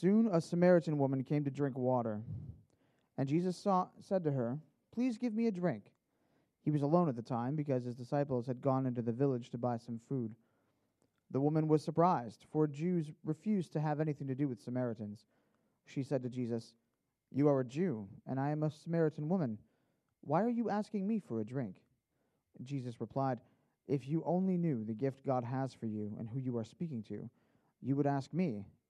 Soon a Samaritan woman came to drink water. And Jesus saw, said to her, Please give me a drink. He was alone at the time because his disciples had gone into the village to buy some food. The woman was surprised, for Jews refused to have anything to do with Samaritans. She said to Jesus, You are a Jew, and I am a Samaritan woman. Why are you asking me for a drink? Jesus replied, If you only knew the gift God has for you and who you are speaking to, you would ask me,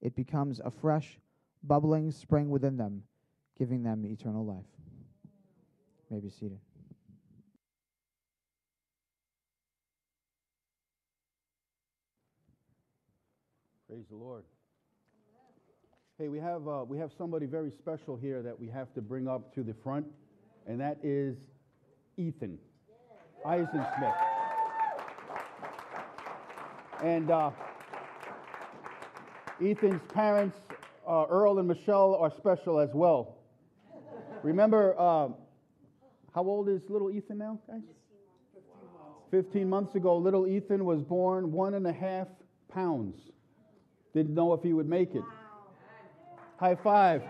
It becomes a fresh, bubbling spring within them, giving them eternal life. You may be seated. Praise the Lord. Hey, we have, uh, we have somebody very special here that we have to bring up to the front, and that is Ethan Eisen Smith. And uh, Ethan's parents, uh, Earl and Michelle, are special as well. Remember, uh, how old is little Ethan now, guys? 15 months ago, little Ethan was born one and a half pounds. Didn't know if he would make it. High five.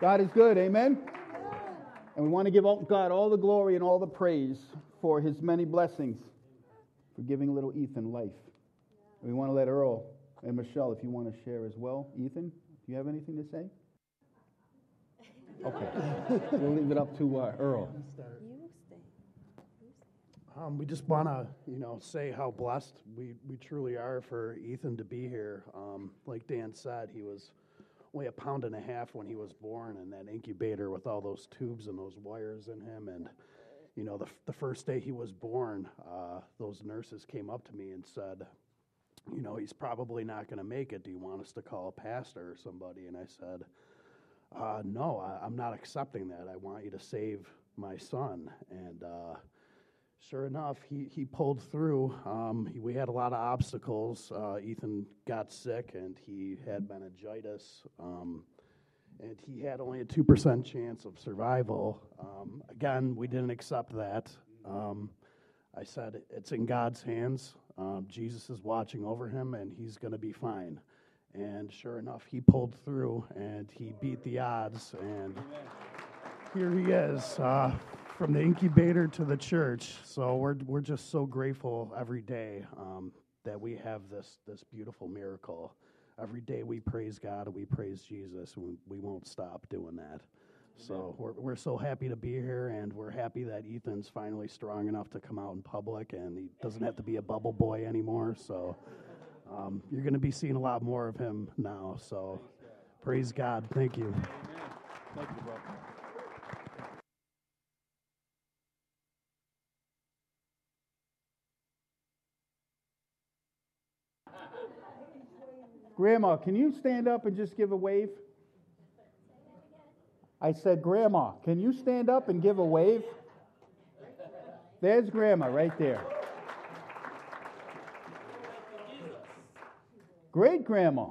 God is good, amen? And we want to give God all the glory and all the praise for his many blessings, for giving little Ethan life. And we want to let Earl and Michelle, if you want to share as well. Ethan, do you have anything to say? Okay. we'll leave it up to uh, Earl. Um, we just want to, you know, say how blessed we, we truly are for Ethan to be here. Um, like Dan said, he was only a pound and a half when he was born in that incubator with all those tubes and those wires in him. And, you know, the, the first day he was born, uh, those nurses came up to me and said, you know, he's probably not going to make it. Do you want us to call a pastor or somebody? And I said, uh, no, I, am not accepting that. I want you to save my son. And, uh, sure enough, he, he pulled through. Um, he, we had a lot of obstacles. Uh, Ethan got sick and he had meningitis. Um, and he had only a 2% chance of survival. Um, again, we didn't accept that. Um, I said, it's in God's hands. Um, Jesus is watching over him and he's going to be fine. And sure enough, he pulled through and he beat the odds. And here he is. Uh, from the incubator to the church. So we're, we're just so grateful every day um, that we have this, this beautiful miracle. Every day we praise God and we praise Jesus. We, we won't stop doing that. So we're, we're so happy to be here, and we're happy that Ethan's finally strong enough to come out in public, and he doesn't have to be a bubble boy anymore. So um, you're going to be seeing a lot more of him now. So praise God. Thank you. Thank you, bro. Grandma, can you stand up and just give a wave? I said, Grandma, can you stand up and give a wave? There's Grandma right there. Great grandma.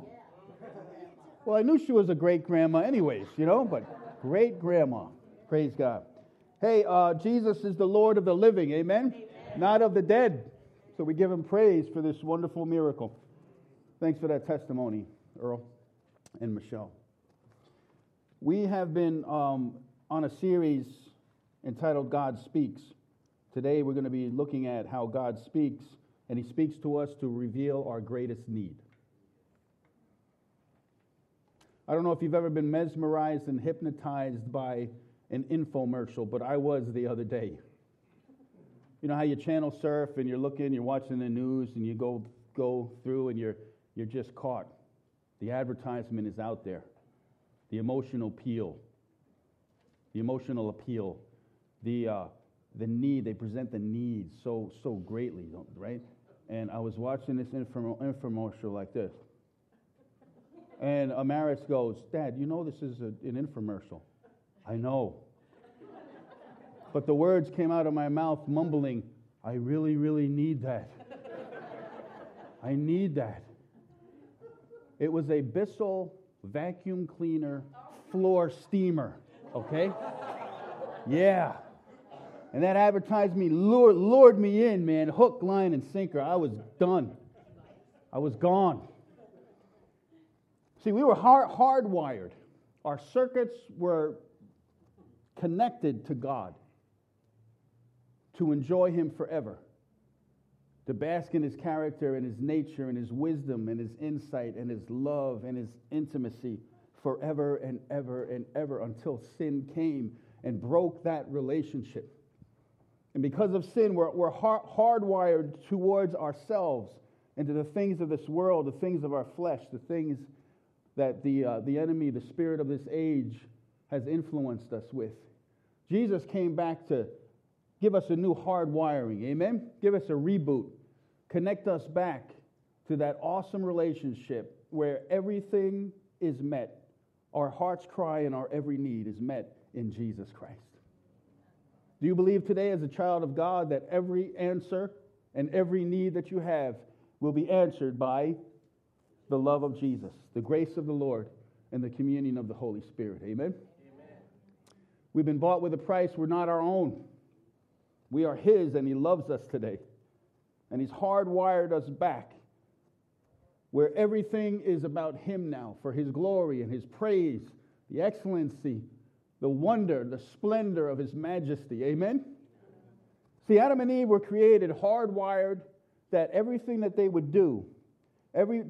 Well, I knew she was a great grandma, anyways, you know, but great grandma. Praise God. Hey, uh, Jesus is the Lord of the living, amen? amen? Not of the dead. So we give him praise for this wonderful miracle. Thanks for that testimony, Earl and Michelle. We have been um, on a series entitled God Speaks. Today we're going to be looking at how God speaks, and He speaks to us to reveal our greatest need. I don't know if you've ever been mesmerized and hypnotized by an infomercial, but I was the other day. You know how you channel surf and you're looking, you're watching the news, and you go go through and you're you're just caught. The advertisement is out there. The emotional appeal. The emotional appeal. The, uh, the need, they present the need so, so greatly, right? and I was watching this infomercial like this. And Amaris goes, Dad, you know this is a, an infomercial. I know. But the words came out of my mouth mumbling, I really, really need that. I need that. It was a Bissell vacuum cleaner floor steamer, okay? Yeah. And that advertised me, lured, lured me in, man, hook, line, and sinker. I was done. I was gone. See, we were hard, hardwired. Our circuits were connected to God to enjoy Him forever, to bask in His character and His nature and His wisdom and His insight and His love and His intimacy forever and ever and ever until sin came and broke that relationship. And because of sin, we're, we're hardwired towards ourselves and to the things of this world, the things of our flesh, the things that the, uh, the enemy, the spirit of this age, has influenced us with. Jesus came back to give us a new hard wiring. Amen? Give us a reboot. Connect us back to that awesome relationship where everything is met our heart's cry and our every need is met in Jesus Christ. Do you believe today, as a child of God, that every answer and every need that you have will be answered by the love of Jesus, the grace of the Lord, and the communion of the Holy Spirit? Amen? Amen. We've been bought with a price. We're not our own. We are His, and He loves us today. And He's hardwired us back where everything is about Him now for His glory and His praise, the excellency, the wonder, the splendor of His majesty. Amen? See, Adam and Eve were created hardwired that everything that they would do, every,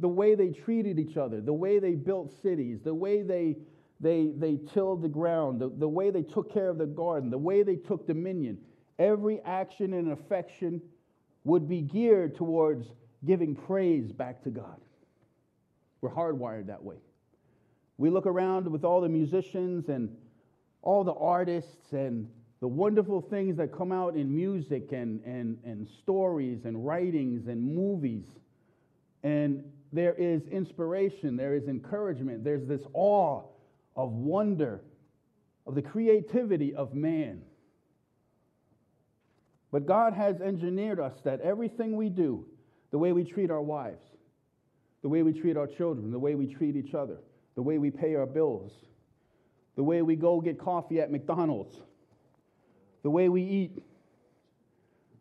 the way they treated each other, the way they built cities, the way they, they, they tilled the ground, the, the way they took care of the garden, the way they took dominion, every action and affection would be geared towards giving praise back to God. We're hardwired that way. We look around with all the musicians and all the artists and the wonderful things that come out in music and, and, and stories and writings and movies. And there is inspiration, there is encouragement, there's this awe of wonder, of the creativity of man. But God has engineered us that everything we do, the way we treat our wives, the way we treat our children, the way we treat each other, the way we pay our bills, the way we go get coffee at McDonald's, the way we eat,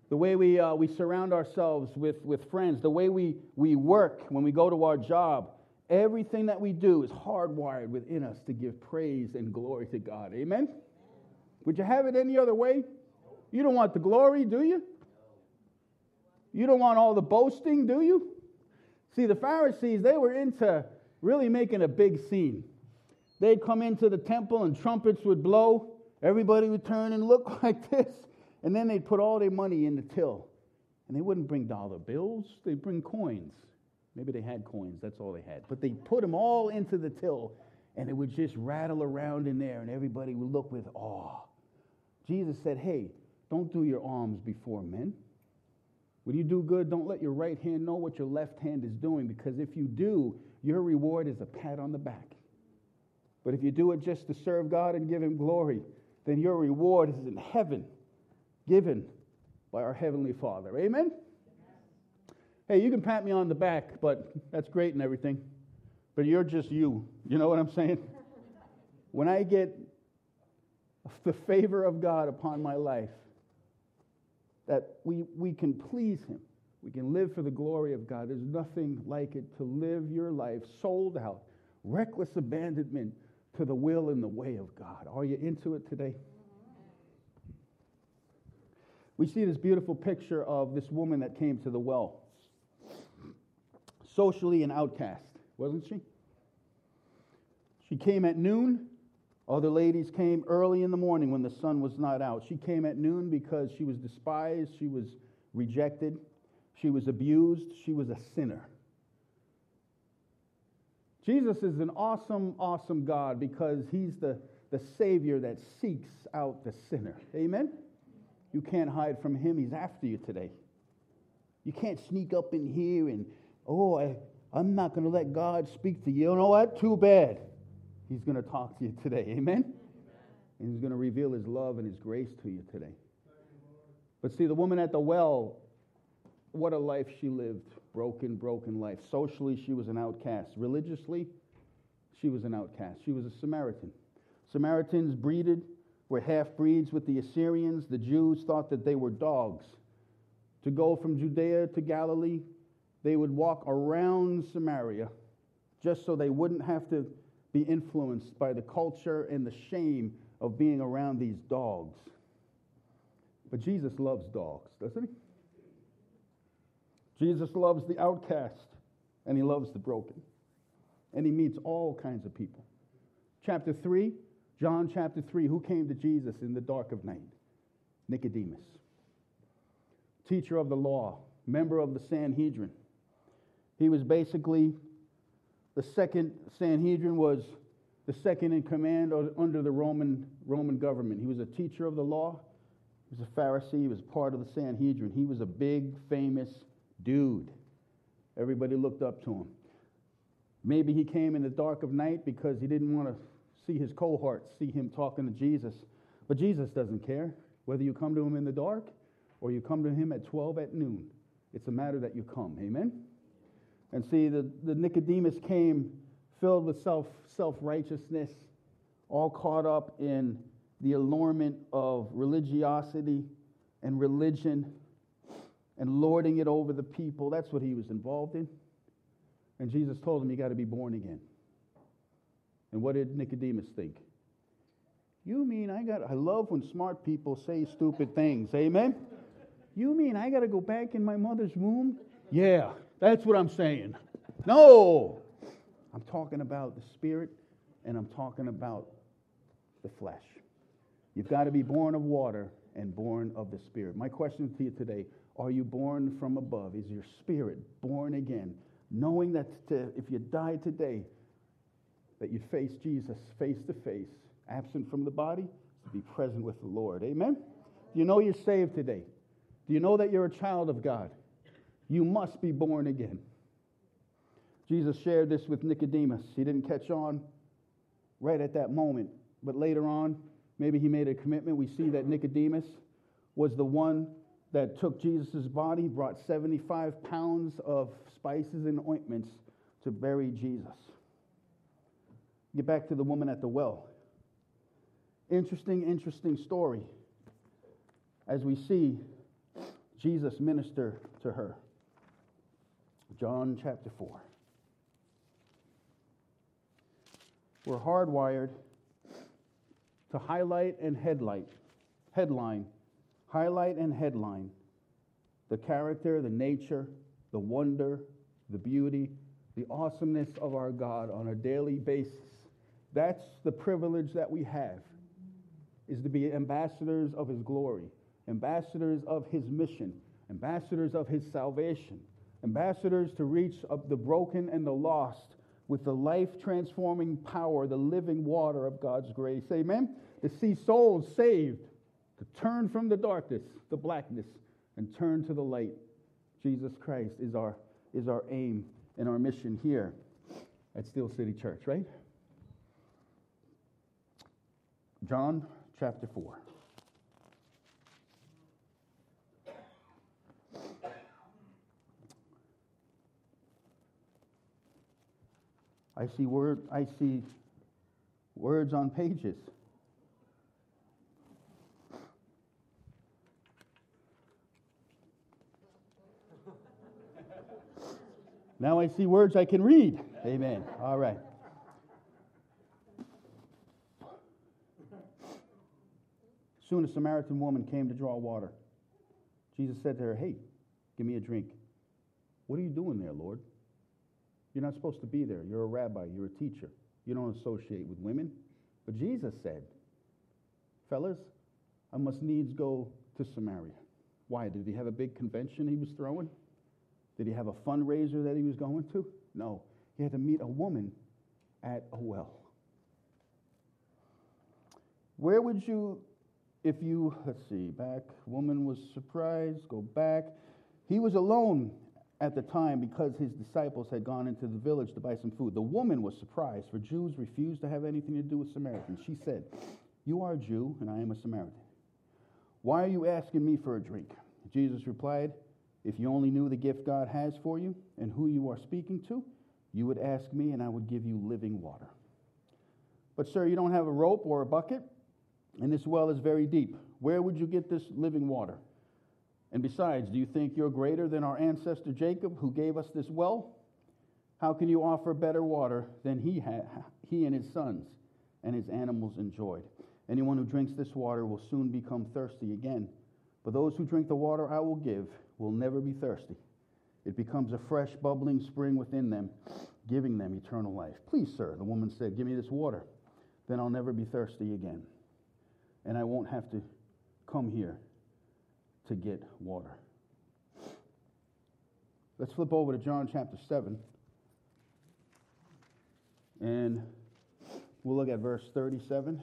the way we, uh, we surround ourselves with, with friends, the way we, we work when we go to our job. Everything that we do is hardwired within us to give praise and glory to God. Amen? Would you have it any other way? You don't want the glory, do you? You don't want all the boasting, do you? See, the Pharisees, they were into really making a big scene. They'd come into the temple and trumpets would blow. Everybody would turn and look like this. And then they'd put all their money in the till. And they wouldn't bring dollar bills, they'd bring coins. Maybe they had coins, that's all they had. But they put them all into the till and it would just rattle around in there and everybody would look with awe. Jesus said, Hey, don't do your alms before men. When you do good, don't let your right hand know what your left hand is doing, because if you do, your reward is a pat on the back. But if you do it just to serve God and give Him glory, then your reward is in heaven, given by our Heavenly Father. Amen? Hey, you can pat me on the back, but that's great and everything. But you're just you. You know what I'm saying? When I get the favor of God upon my life, that we, we can please Him. We can live for the glory of God. There's nothing like it to live your life sold out, reckless abandonment to the will and the way of God. Are you into it today? We see this beautiful picture of this woman that came to the well. Socially an outcast, wasn't she? She came at noon other ladies came early in the morning when the sun was not out. She came at noon because she was despised, she was rejected, she was abused, she was a sinner. Jesus is an awesome, awesome God because he's the, the Savior that seeks out the sinner. Amen? You can't hide from him, he's after you today. You can't sneak up in here and, oh, I, I'm not going to let God speak to you. You know what? Too bad. He's going to talk to you today. Amen? And he's going to reveal his love and his grace to you today. But see, the woman at the well, what a life she lived. Broken, broken life. Socially, she was an outcast. Religiously, she was an outcast. She was a Samaritan. Samaritans breeded, were half breeds with the Assyrians. The Jews thought that they were dogs. To go from Judea to Galilee, they would walk around Samaria just so they wouldn't have to be influenced by the culture and the shame of being around these dogs. But Jesus loves dogs, doesn't he? Jesus loves the outcast and he loves the broken. And he meets all kinds of people. Chapter 3, John chapter 3, who came to Jesus in the dark of night? Nicodemus, teacher of the law, member of the Sanhedrin. He was basically the second Sanhedrin was the second in command under the Roman, Roman government. He was a teacher of the law. He was a Pharisee. He was part of the Sanhedrin. He was a big, famous dude. Everybody looked up to him. Maybe he came in the dark of night because he didn't want to see his cohorts see him talking to Jesus. But Jesus doesn't care whether you come to him in the dark or you come to him at 12 at noon. It's a matter that you come. Amen? And see, the, the Nicodemus came filled with self self righteousness, all caught up in the allurement of religiosity and religion and lording it over the people. That's what he was involved in. And Jesus told him, You got to be born again. And what did Nicodemus think? You mean I got, I love when smart people say stupid things. Amen? You mean I got to go back in my mother's womb? Yeah, that's what I'm saying. No, I'm talking about the spirit and I'm talking about the flesh. You've got to be born of water and born of the spirit. My question to you today are you born from above? Is your spirit born again? Knowing that to, if you die today, that you'd face Jesus face to face, absent from the body, to be present with the Lord. Amen? Do you know you're saved today? Do you know that you're a child of God? You must be born again. Jesus shared this with Nicodemus. He didn't catch on right at that moment, but later on, maybe he made a commitment. We see that Nicodemus was the one that took Jesus' body, brought 75 pounds of spices and ointments to bury Jesus. Get back to the woman at the well. Interesting, interesting story as we see Jesus minister to her. John chapter 4. We're hardwired to highlight and headlight, headline highlight and headline the character, the nature, the wonder, the beauty, the awesomeness of our God on a daily basis. That's the privilege that we have is to be ambassadors of his glory, ambassadors of his mission, ambassadors of his salvation, ambassadors to reach up the broken and the lost with the life transforming power, the living water of God's grace. Amen. To see souls saved to turn from the darkness, the blackness, and turn to the light. Jesus Christ is our, is our aim and our mission here at Steel City Church, right? John chapter 4. I see word I see words on pages. Now I see words I can read. Amen. All right. Soon a Samaritan woman came to draw water. Jesus said to her, Hey, give me a drink. What are you doing there, Lord? You're not supposed to be there. You're a rabbi, you're a teacher. You don't associate with women. But Jesus said, Fellas, I must needs go to Samaria. Why? Did he have a big convention he was throwing? Did he have a fundraiser that he was going to? No. He had to meet a woman at a well. Where would you, if you, let's see, back, woman was surprised, go back. He was alone at the time because his disciples had gone into the village to buy some food. The woman was surprised, for Jews refused to have anything to do with Samaritans. She said, You are a Jew, and I am a Samaritan. Why are you asking me for a drink? Jesus replied, If you only knew the gift God has for you and who you are speaking to, you would ask me, and I would give you living water. But, sir, you don't have a rope or a bucket, and this well is very deep. Where would you get this living water? And besides, do you think you're greater than our ancestor Jacob, who gave us this well? How can you offer better water than he, had, he and his sons and his animals enjoyed? Anyone who drinks this water will soon become thirsty again. But those who drink the water I will give will never be thirsty. It becomes a fresh, bubbling spring within them, giving them eternal life. Please, sir, the woman said, give me this water. Then I'll never be thirsty again. And I won't have to come here to get water. Let's flip over to John chapter 7. And we'll look at verse 37.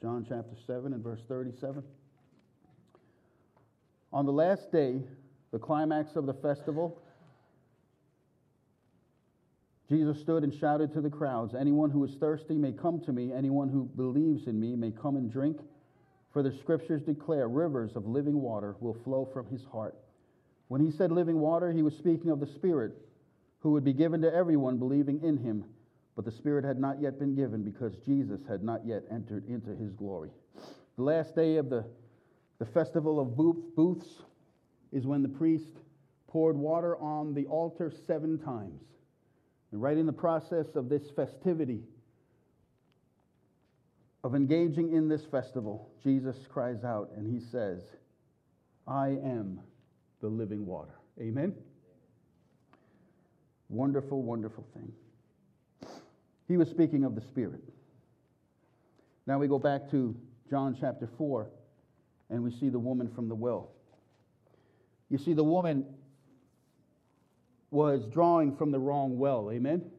John chapter 7 and verse 37. On the last day, the climax of the festival, Jesus stood and shouted to the crowds Anyone who is thirsty may come to me. Anyone who believes in me may come and drink. For the scriptures declare rivers of living water will flow from his heart. When he said living water, he was speaking of the Spirit who would be given to everyone believing in him. But the Spirit had not yet been given because Jesus had not yet entered into his glory. The last day of the, the festival of booths is when the priest poured water on the altar seven times. And right in the process of this festivity, of engaging in this festival, Jesus cries out and he says, I am the living water. Amen? Wonderful, wonderful thing. He was speaking of the Spirit. Now we go back to John chapter 4 and we see the woman from the well. You see, the woman was drawing from the wrong well. Amen?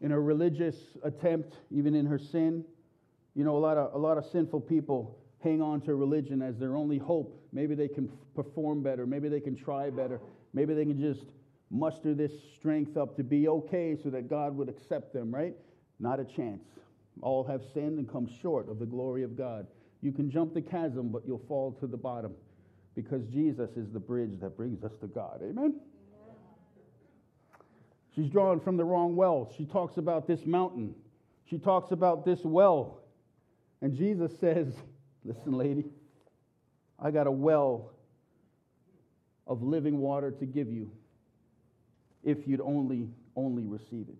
In her religious attempt, even in her sin, you know, a lot of, a lot of sinful people hang on to religion as their only hope. Maybe they can perform better. Maybe they can try better. Maybe they can just muster this strength up to be okay so that God would accept them, right? Not a chance. All have sinned and come short of the glory of God. You can jump the chasm, but you'll fall to the bottom because Jesus is the bridge that brings us to God. Amen? She's drawn from the wrong well. She talks about this mountain. She talks about this well. And Jesus says, Listen, lady, I got a well of living water to give you if you'd only only receive it.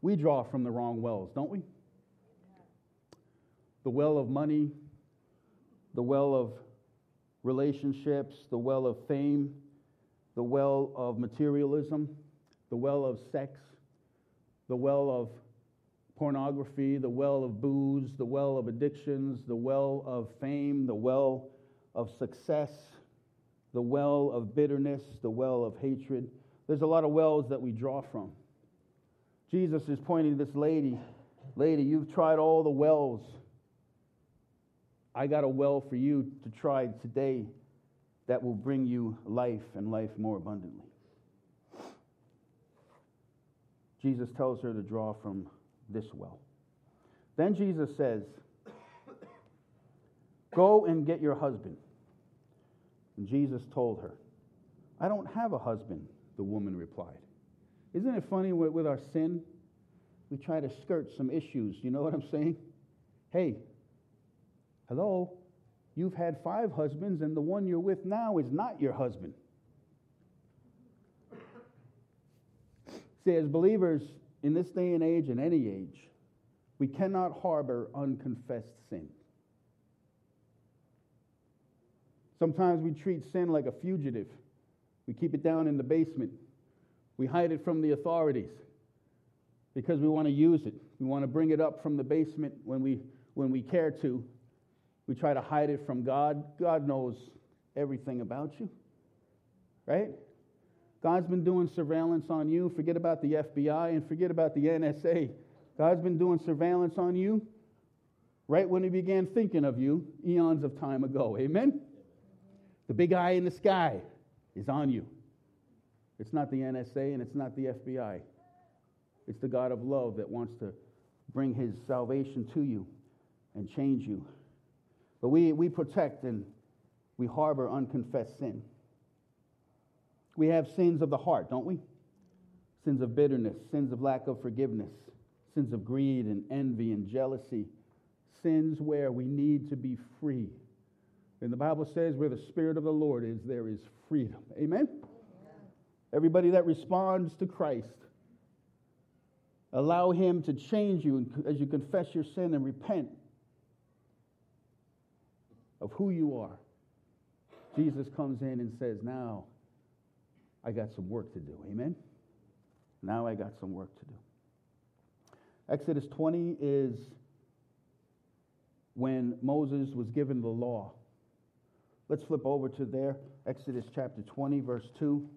We draw from the wrong wells, don't we? The well of money, the well of relationships, the well of fame, the well of materialism, the well of sex, the well of pornography, the well of booze, the well of addictions, the well of fame, the well of success, the well of bitterness, the well of hatred. There's a lot of wells that we draw from. Jesus is pointing to this lady, lady, you've tried all the wells. I got a well for you to try today that will bring you life and life more abundantly. Jesus tells her to draw from this well. Then Jesus says, Go and get your husband. And Jesus told her, I don't have a husband, the woman replied. Isn't it funny with our sin? We try to skirt some issues. You know what I'm saying? Hey, hello, you've had five husbands, and the one you're with now is not your husband. See, as believers, in this day and age, in any age, we cannot harbor unconfessed sin. Sometimes we treat sin like a fugitive. We keep it down in the basement. We hide it from the authorities because we want to use it. We want to bring it up from the basement when we, when we care to. We try to hide it from God. God knows everything about you, right? God's been doing surveillance on you. Forget about the FBI and forget about the NSA. God's been doing surveillance on you right when He began thinking of you eons of time ago. Amen? The big eye in the sky. is on you. It's not the NSA and it's not the FBI. It's the God of love that wants to bring his salvation to you and change you. But we, we protect and we harbor unconfessed sin. We have sins of the heart, don't we? Sins of bitterness, sins of lack of forgiveness, sins of greed and envy and jealousy, sins where we need to be free. And the Bible says, where the Spirit of the Lord is, there is freedom. Amen? Everybody that responds to Christ, allow Him to change you as you confess your sin and repent of who you are. Jesus comes in and says, Now I got some work to do. Amen? Now I got some work to do. Exodus 20 is when Moses was given the law. Let's flip over to there. Exodus chapter 20, verse 2.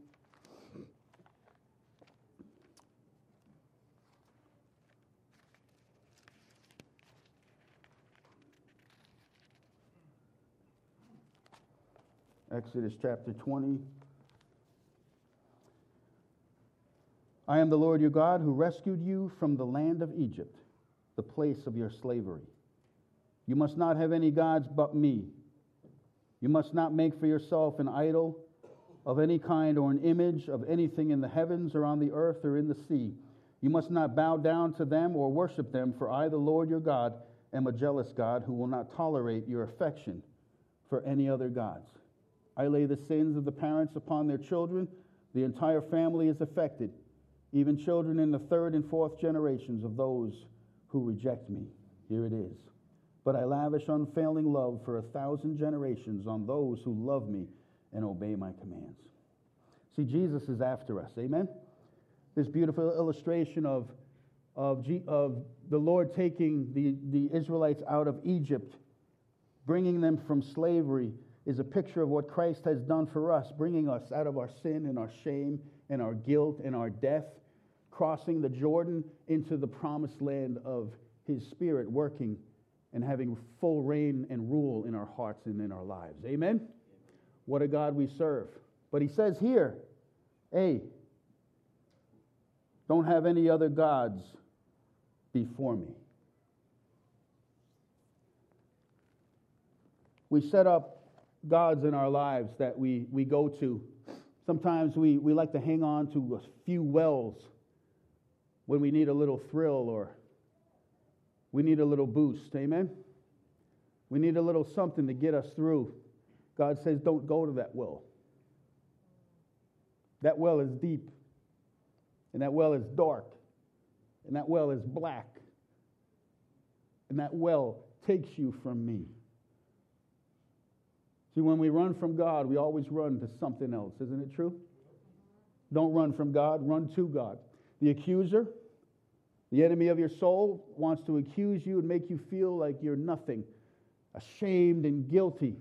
Exodus chapter 20. I am the Lord your God who rescued you from the land of Egypt, the place of your slavery. You must not have any gods but me. You must not make for yourself an idol of any kind or an image of anything in the heavens or on the earth or in the sea. You must not bow down to them or worship them, for I, the Lord your God, am a jealous God who will not tolerate your affection for any other gods. I lay the sins of the parents upon their children. The entire family is affected, even children in the third and fourth generations of those who reject me. Here it is. But I lavish unfailing love for a thousand generations on those who love me and obey my commands. See, Jesus is after us. Amen? This beautiful illustration of, of, G, of the Lord taking the, the Israelites out of Egypt, bringing them from slavery is a picture of what Christ has done for us, bringing us out of our sin and our shame and our guilt and our death, crossing the Jordan into the promised land of His Spirit working and having full reign and rule in our hearts and in our lives. Amen? What a God we serve. But He says here, hey, don't have any other gods before me. We set up gods in our lives that we, we go to. Sometimes we, we like to hang on to a few wells when we need a little thrill or we need a little boost. Amen? We need a little something to get us through. God says, don't go to that well. That well is deep, and that well is dark, and that well is black, and that well takes you from me. See, when we run from God, we always run to something else. Isn't it true? Don't run from God, run to God. The accuser, the enemy of your soul, wants to accuse you and make you feel like you're nothing, ashamed and guilty,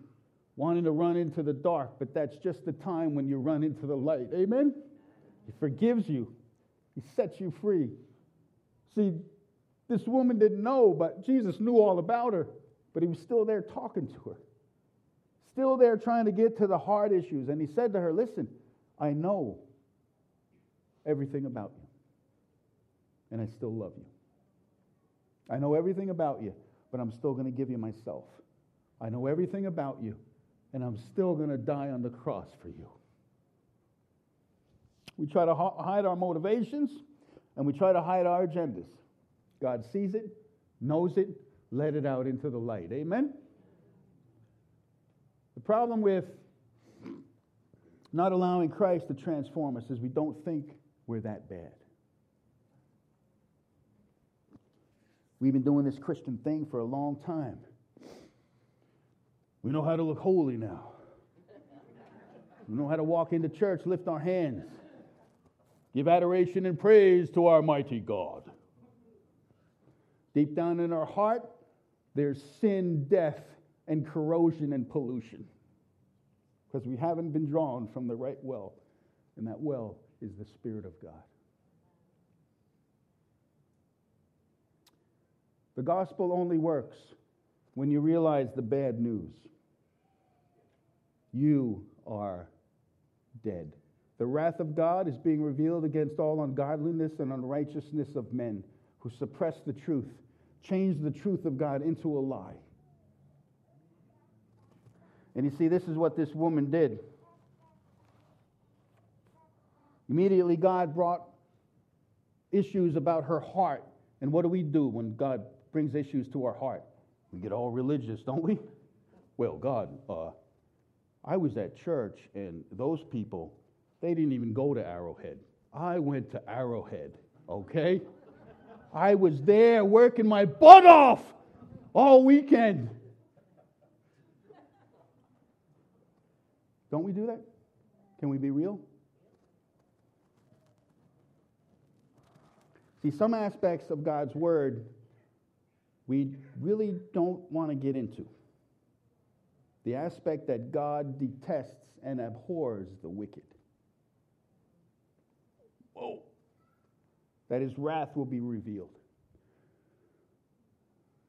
wanting to run into the dark, but that's just the time when you run into the light. Amen? He forgives you, He sets you free. See, this woman didn't know, but Jesus knew all about her, but He was still there talking to her still there trying to get to the hard issues. And he said to her, Listen, I know everything about you, and I still love you. I know everything about you, but I'm still going to give you myself. I know everything about you, and I'm still going to die on the cross for you. We try to hide our motivations, and we try to hide our agendas. God sees it, knows it, let it out into the light. Amen? The problem with not allowing Christ to transform us is we don't think we're that bad. We've been doing this Christian thing for a long time. We know how to look holy now. We know how to walk into church, lift our hands, give adoration and praise to our mighty God. Deep down in our heart, there's sin, death, and corrosion and pollution because we haven't been drawn from the right well, and that well is the Spirit of God. The gospel only works when you realize the bad news. You are dead. The wrath of God is being revealed against all ungodliness and unrighteousness of men who suppress the truth, change the truth of God into a lie. And you see, this is what this woman did. Immediately, God brought issues about her heart. And what do we do when God brings issues to our heart? We get all religious, don't we? Well, God, uh, I was at church, and those people, they didn't even go to Arrowhead. I went to Arrowhead, okay? I was there working my butt off all weekend. Don't we do that? Can we be real? See, some aspects of God's word we really don't want to get into. The aspect that God detests and abhors the wicked. Whoa. That his wrath will be revealed.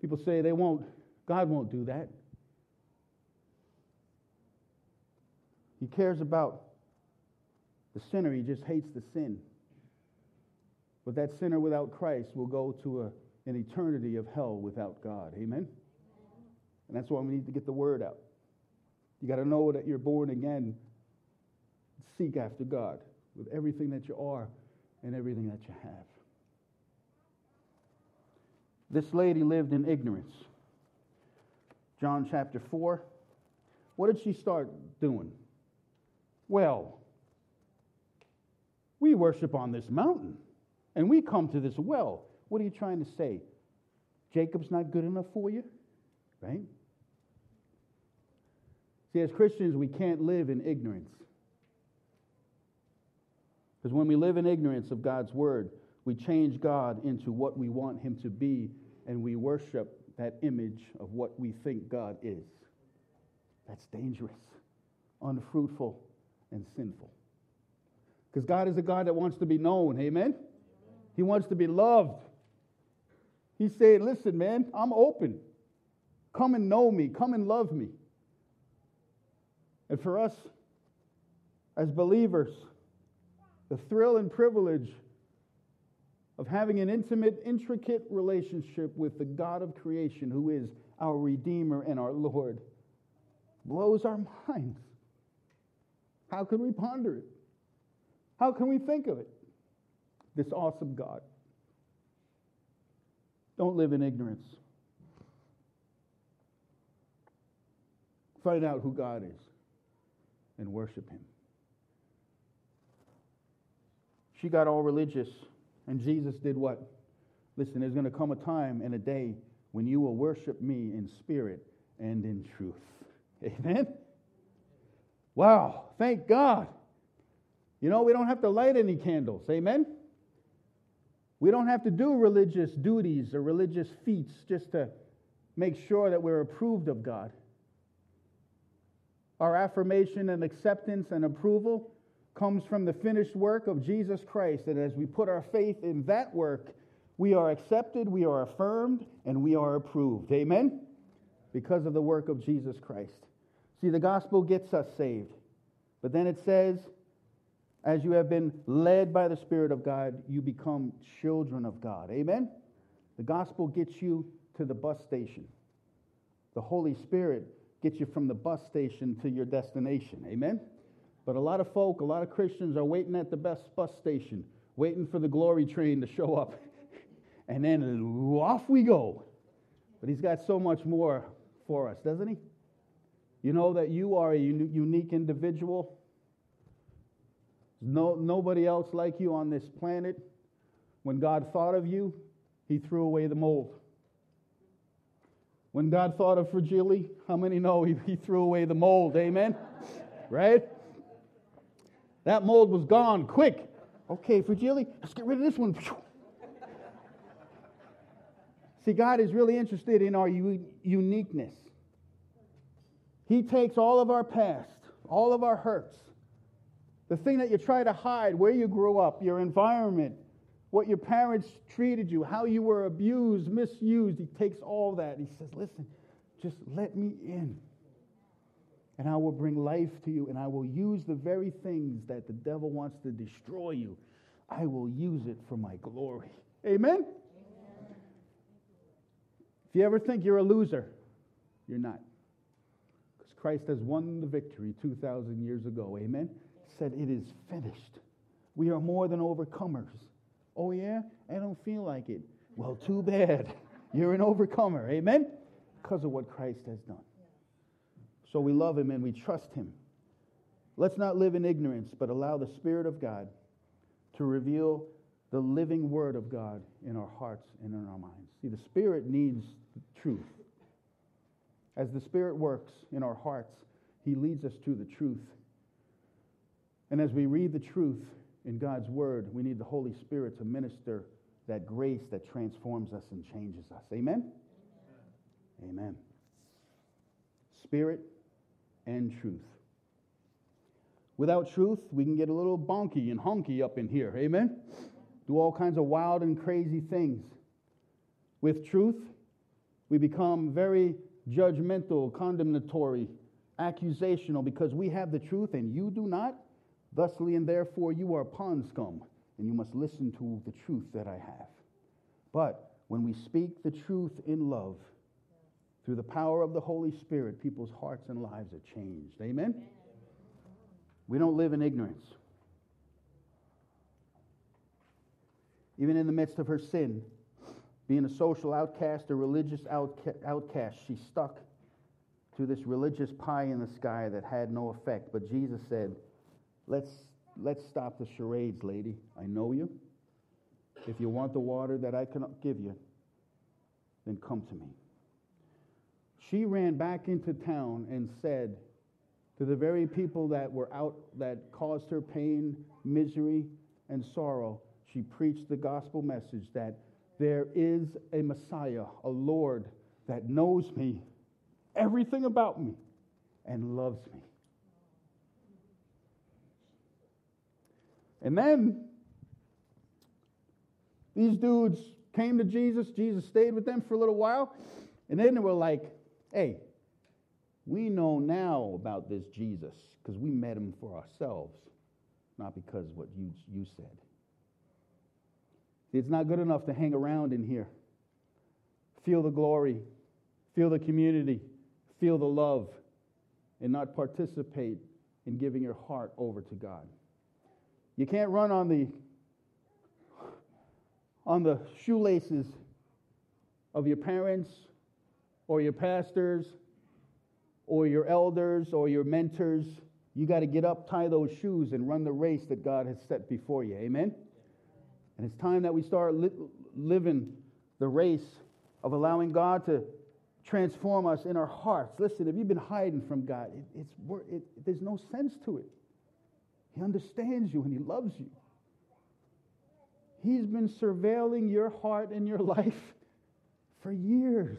People say they won't, God won't do that. He cares about the sinner, he just hates the sin. But that sinner without Christ will go to a, an eternity of hell without God. Amen? And that's why we need to get the word out. You got to know that you're born again. Seek after God with everything that you are and everything that you have. This lady lived in ignorance. John chapter 4. What did she start doing? Well, we worship on this mountain and we come to this well. What are you trying to say? Jacob's not good enough for you? Right? See, as Christians, we can't live in ignorance. Because when we live in ignorance of God's word, we change God into what we want him to be, and we worship that image of what we think God is. That's dangerous, unfruitful, and sinful. Because God is a God that wants to be known. Amen? He wants to be loved. He's saying, listen, man, I'm open. Come and know me. Come and love me. And for us as believers, the thrill and privilege of having an intimate, intricate relationship with the God of creation, who is our Redeemer and our Lord, blows our minds. How can we ponder it? How can we think of it? This awesome God. Don't live in ignorance. Find out who God is and worship Him. She got all religious, and Jesus did what? Listen, there's going to come a time and a day when you will worship me in spirit and in truth. Amen? Wow, thank God. You know, we don't have to light any candles. Amen? We don't have to do religious duties or religious feats just to make sure that we're approved of God. Our affirmation and acceptance and approval comes from the finished work of Jesus Christ. And as we put our faith in that work, we are accepted, we are affirmed, and we are approved. Amen? Because of the work of Jesus Christ. See, the gospel gets us saved. But then it says, as you have been led by the Spirit of God, you become children of God. Amen? The gospel gets you to the bus station. The Holy Spirit gets you from the bus station to your destination. Amen? But a lot of folk, a lot of Christians are waiting at the best bus station, waiting for the glory train to show up. and then off we go. But he's got so much more for us, doesn't he? You know that you are a unique individual no, nobody else like you on this planet. When God thought of you, he threw away the mold. When God thought of Fragile, how many know he, he threw away the mold? Amen? right? That mold was gone quick. Okay, Fragile, let's get rid of this one. See, God is really interested in our u- uniqueness. He takes all of our past, all of our hurts, the thing that you try to hide, where you grew up, your environment, what your parents treated you, how you were abused, misused. He takes all that. He says, Listen, just let me in. and I will bring life to you, and I will use the very things that the devil wants to destroy you. I will use it for my glory. Amen? Amen. If you ever think you're a loser, you're not. Because Christ has won the victory 2,000 years ago. Amen? Said, It is finished. We are more than overcomers. Oh, yeah? I don't feel like it. Well, too bad. You're an overcomer. Amen? Because of what Christ has done. So we love him and we trust him. Let's not live in ignorance, but allow the Spirit of God to reveal the living Word of God in our hearts and in our minds. See, the Spirit needs truth. As the Spirit works in our hearts, He leads us to the truth. And as we read the truth in God's Word, we need the Holy Spirit to minister that grace that transforms us and changes us. Amen? Amen. Amen. Spirit and truth. Without truth, we can get a little bonky and honky up in here. Amen? Do all kinds of wild and crazy things. With truth, we become very judgmental, condemnatory, accusational because we have the truth and you do not. Thusly and therefore, you are pond scum and you must listen to the truth that I have. But when we speak the truth in love, through the power of the Holy Spirit, people's hearts and lives are changed. Amen? Amen. We don't live in ignorance. Even in the midst of her sin, being a social outcast, a religious outcast, she stuck to this religious pie in the sky that had no effect. But Jesus said, Let's, let's stop the charades, lady. I know you. If you want the water that I can give you, then come to me. She ran back into town and said, to the very people that were out that caused her pain, misery, and sorrow, she preached the gospel message that there is a Messiah, a Lord that knows me, everything about me, and loves me. And then these dudes came to Jesus. Jesus stayed with them for a little while. And then they were like, hey, we know now about this Jesus because we met him for ourselves, not because what you, you said. It's not good enough to hang around in here. Feel the glory, feel the community, feel the love, and not participate in giving your heart over to God. You can't run on the on the shoelaces of your parents or your pastors or your elders or your mentors. You got to get up, tie those shoes, and run the race that God has set before you. Amen? And it's time that we start li- living the race of allowing God to transform us in our hearts. Listen, if you've been hiding from God, it, it's, it, there's no sense to it. He understands you and He loves you. He's been surveilling your heart and your life for years.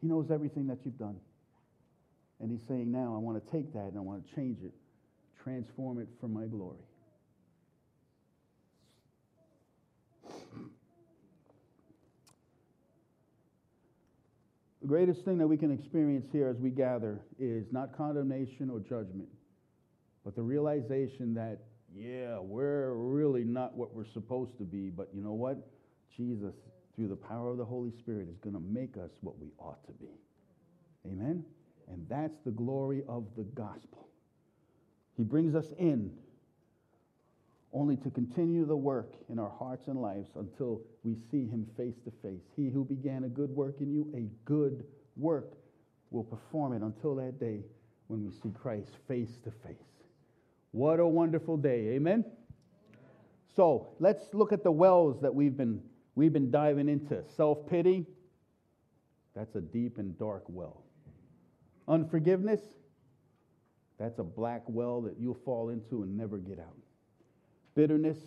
He knows everything that you've done. And he's saying, now I want to take that and I want to change it, transform it for my glory. The greatest thing that we can experience here as we gather is not condemnation or judgment, but the realization that, yeah, we're really not what we're supposed to be, but you know what? Jesus, through the power of the Holy Spirit, is going to make us what we ought to be. Amen? And that's the glory of the gospel. He brings us in only to continue the work in our hearts and lives until we see him face to face. He who began a good work in you, a good work, will perform it until that day when we see Christ face to face. What a wonderful day. Amen? So let's look at the wells that we've been, we've been diving into. Self pity, that's a deep and dark well. Unforgiveness, that's a black well that you'll fall into and never get out. Bitterness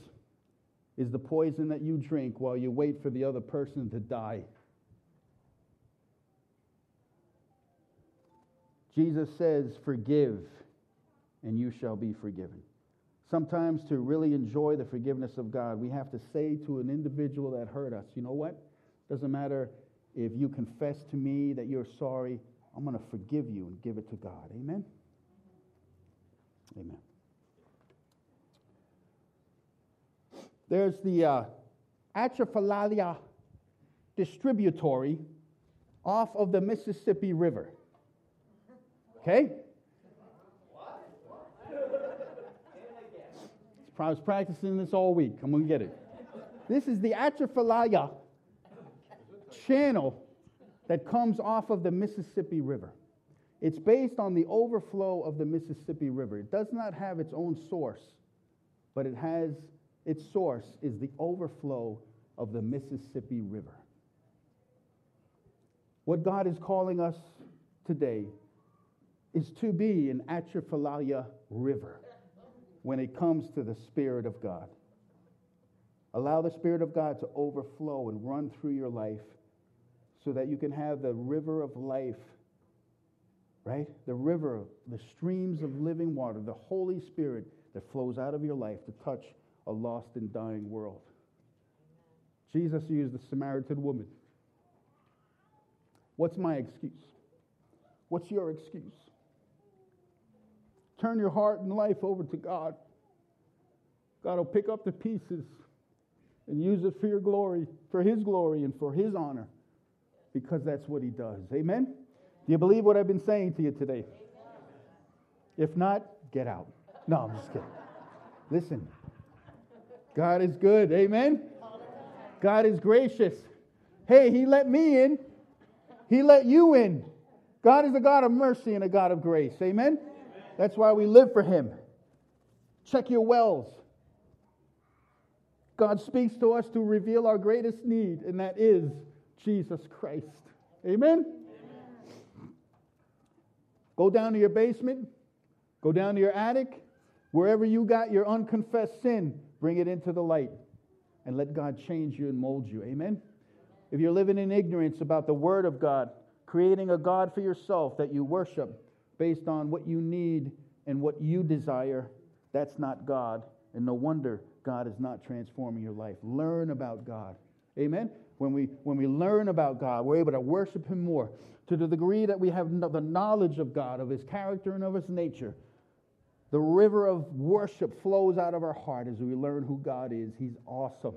is the poison that you drink while you wait for the other person to die. Jesus says, Forgive, and you shall be forgiven. Sometimes, to really enjoy the forgiveness of God, we have to say to an individual that hurt us, You know what? Doesn't matter if you confess to me that you're sorry, I'm going to forgive you and give it to God. Amen? Amen. There's the uh, Atchafalaya Distributary off of the Mississippi River. Okay? I was practicing this all week. I'm going to get it. This is the Atchafalaya channel that comes off of the Mississippi River. It's based on the overflow of the Mississippi River. It does not have its own source, but it has its source is the overflow of the Mississippi River. What God is calling us today is to be an Atchafalaya River when it comes to the Spirit of God. Allow the Spirit of God to overflow and run through your life so that you can have the river of life, right? The river, the streams of living water, the Holy Spirit that flows out of your life to touch a lost and dying world. Jesus used the Samaritan woman. What's my excuse? What's your excuse? Turn your heart and life over to God. God will pick up the pieces and use it for your glory, for His glory, and for His honor, because that's what He does. Amen? Do you believe what I've been saying to you today? If not, get out. No, I'm just kidding. Listen, God is good. Amen? God is gracious. Hey, He let me in, He let you in. God is a God of mercy and a God of grace. Amen? That's why we live for Him. Check your wells. God speaks to us to reveal our greatest need, and that is Jesus Christ. Amen? Amen? Go down to your basement, go down to your attic, wherever you got your unconfessed sin, bring it into the light and let God change you and mold you. Amen? If you're living in ignorance about the Word of God, creating a God for yourself that you worship based on what you need and what you desire, that's not God. And no wonder God is not transforming your life. Learn about God. Amen? When we, when we learn about God, we're able to worship Him more. To the degree that we have the knowledge of God, of His character, and of His nature, the river of worship flows out of our heart as we learn who God is. He's awesome.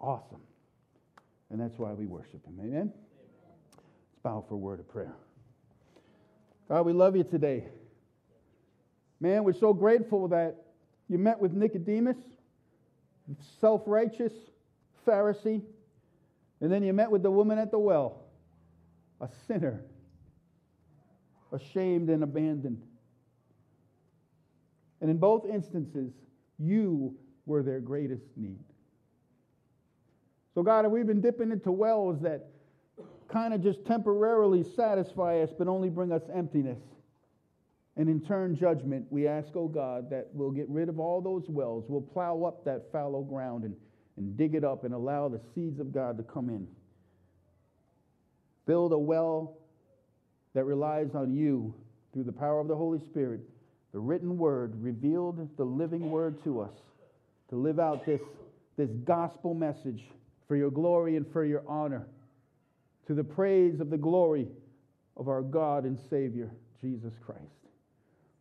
Awesome. And that's why we worship Him. Amen? Let's bow for a word of prayer. God, we love you today. Man, we're so grateful that you met with Nicodemus, self righteous Pharisee, and then you met with the woman at the well, a sinner, ashamed and abandoned. And in both instances, you were their greatest need. So, God, we've been dipping into wells that kind of just temporarily satisfy us but only bring us emptiness and in turn judgment, we ask, oh God, that we'll get rid of all those wells. We'll plow up that fallow ground and, and dig it up and allow the seeds of God to come in. Build a well that relies on you through the power of the Holy Spirit. The written word revealed the living word to us to live out this, this gospel message for your glory and for your honor, to the praise of the glory of our God and Savior, Jesus Christ.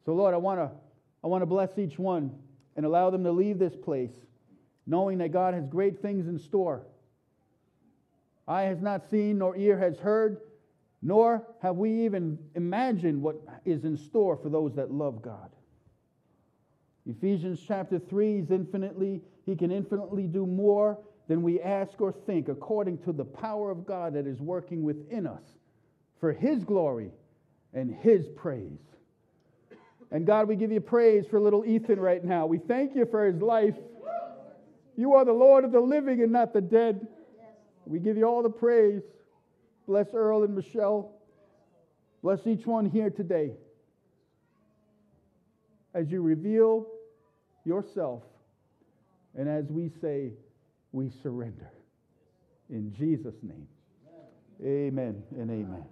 So, Lord, I want to I want to bless each one and allow them to leave this place knowing that God has great things in store. Eye has not seen, nor ear has heard, nor have we even imagined what is in store for those that love God. Ephesians chapter 3 is infinitely, he can infinitely do more than we ask or think according to the power of God that is working within us for his glory and his praise. And God, we give you praise for little Ethan right now. We thank you for his life. You are the Lord of the living and not the dead. We give you all the praise. Bless Earl and Michelle. Bless each one here today as you reveal yourself and as we say, we surrender. In Jesus' name, amen and amen.